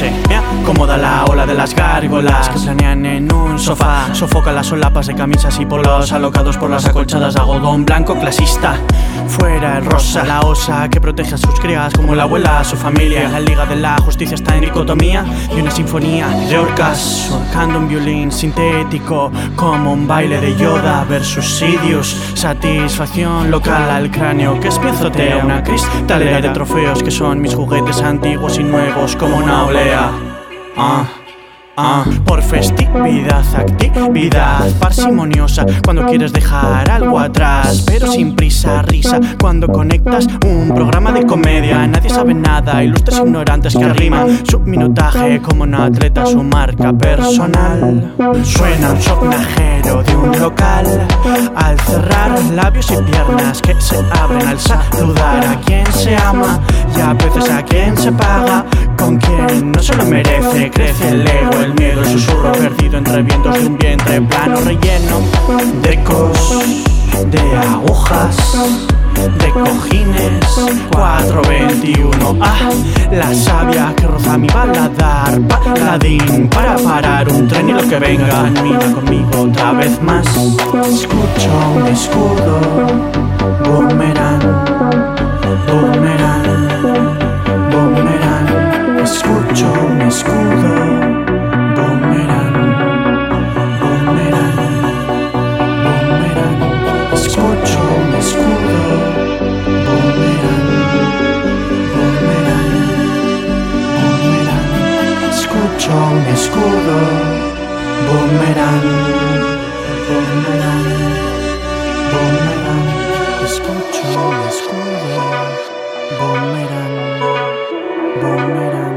No acomoda la ola de las gárgolas que planean en un sofá. Sofoca las solapas de camisas y polos alocados por las acolchadas de algodón blanco clasista. Fuera el rosa, la osa que protege a sus crías como la abuela a su familia. La liga de la justicia está en dicotomía y una sinfonía de orcas surcando un violín sintético como un baile de Yoda versus Sidious. Satisfacción local al cráneo que espiazotea una cristalera de trofeos que son mis juguetes antiguos y nuevos como una olea. Ah. Ah, por festividad, actividad parsimoniosa Cuando quieres dejar algo atrás Sin prisa, risa Cuando conectas un programa de comedia Nadie sabe nada, ilustres ignorantes que riman Su minutaje como un atleta, su marca personal. Suena un sonajero de un local. Al cerrar labios y piernas que se abren Al saludar a quien se ama Y a veces a quien se paga Con quien no se lo merece. Crece el ego el miedo, el susurro perdido entre vientos de un vientre plano relleno de ecos, de agujas, de cojines 421. Ah, la savia que roza mi paladar, paladín para parar un tren y lo que venga. Mira conmigo otra vez más. Escucho un escudo, boomerang, Boomerang, boomerang, boomerang. Escucho un escudo. Boomerang, boomerang.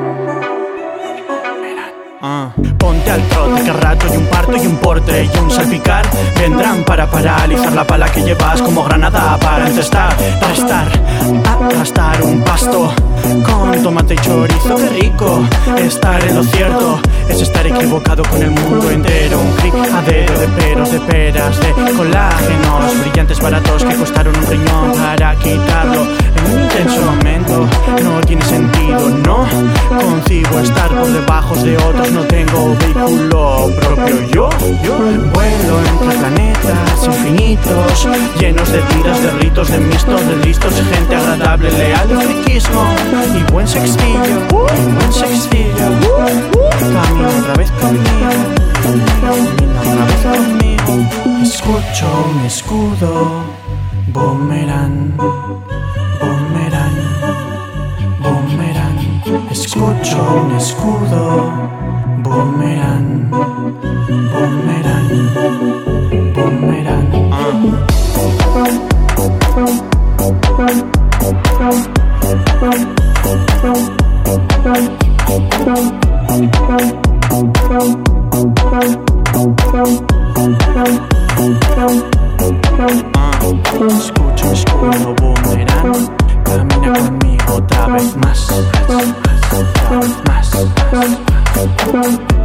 Ah. Ponte al trote, que rato y un y un porte y un salpicar vendrán para paralizar la pala que llevas como granada para encestar, restar, aplastar un pasto con tomate y chorizo, qué rico. Estar en lo cierto es estar equivocado con el mundo entero. Un cricadero de peros, de peras, de colágenos, brillantes baratos que costaron un riñón para quitarlo en un intenso no concibo estar por debajo de otros, no tengo vehículo propio. Yo, yo vuelo entre planetas infinitos, llenos de tiras, de ritos, de mistos, de listos, gente agradable, leal, de friquismo y buen sextillo, y buen sextillo. Camina otra vez conmigo, camina otra vez conmigo. Escucho un escudo, Un escudo, boomerang, boomerang, boomerang. Escucho, escudo, boomerang. Camina conmigo otra vez más, otra vez más. Escucho, escudo,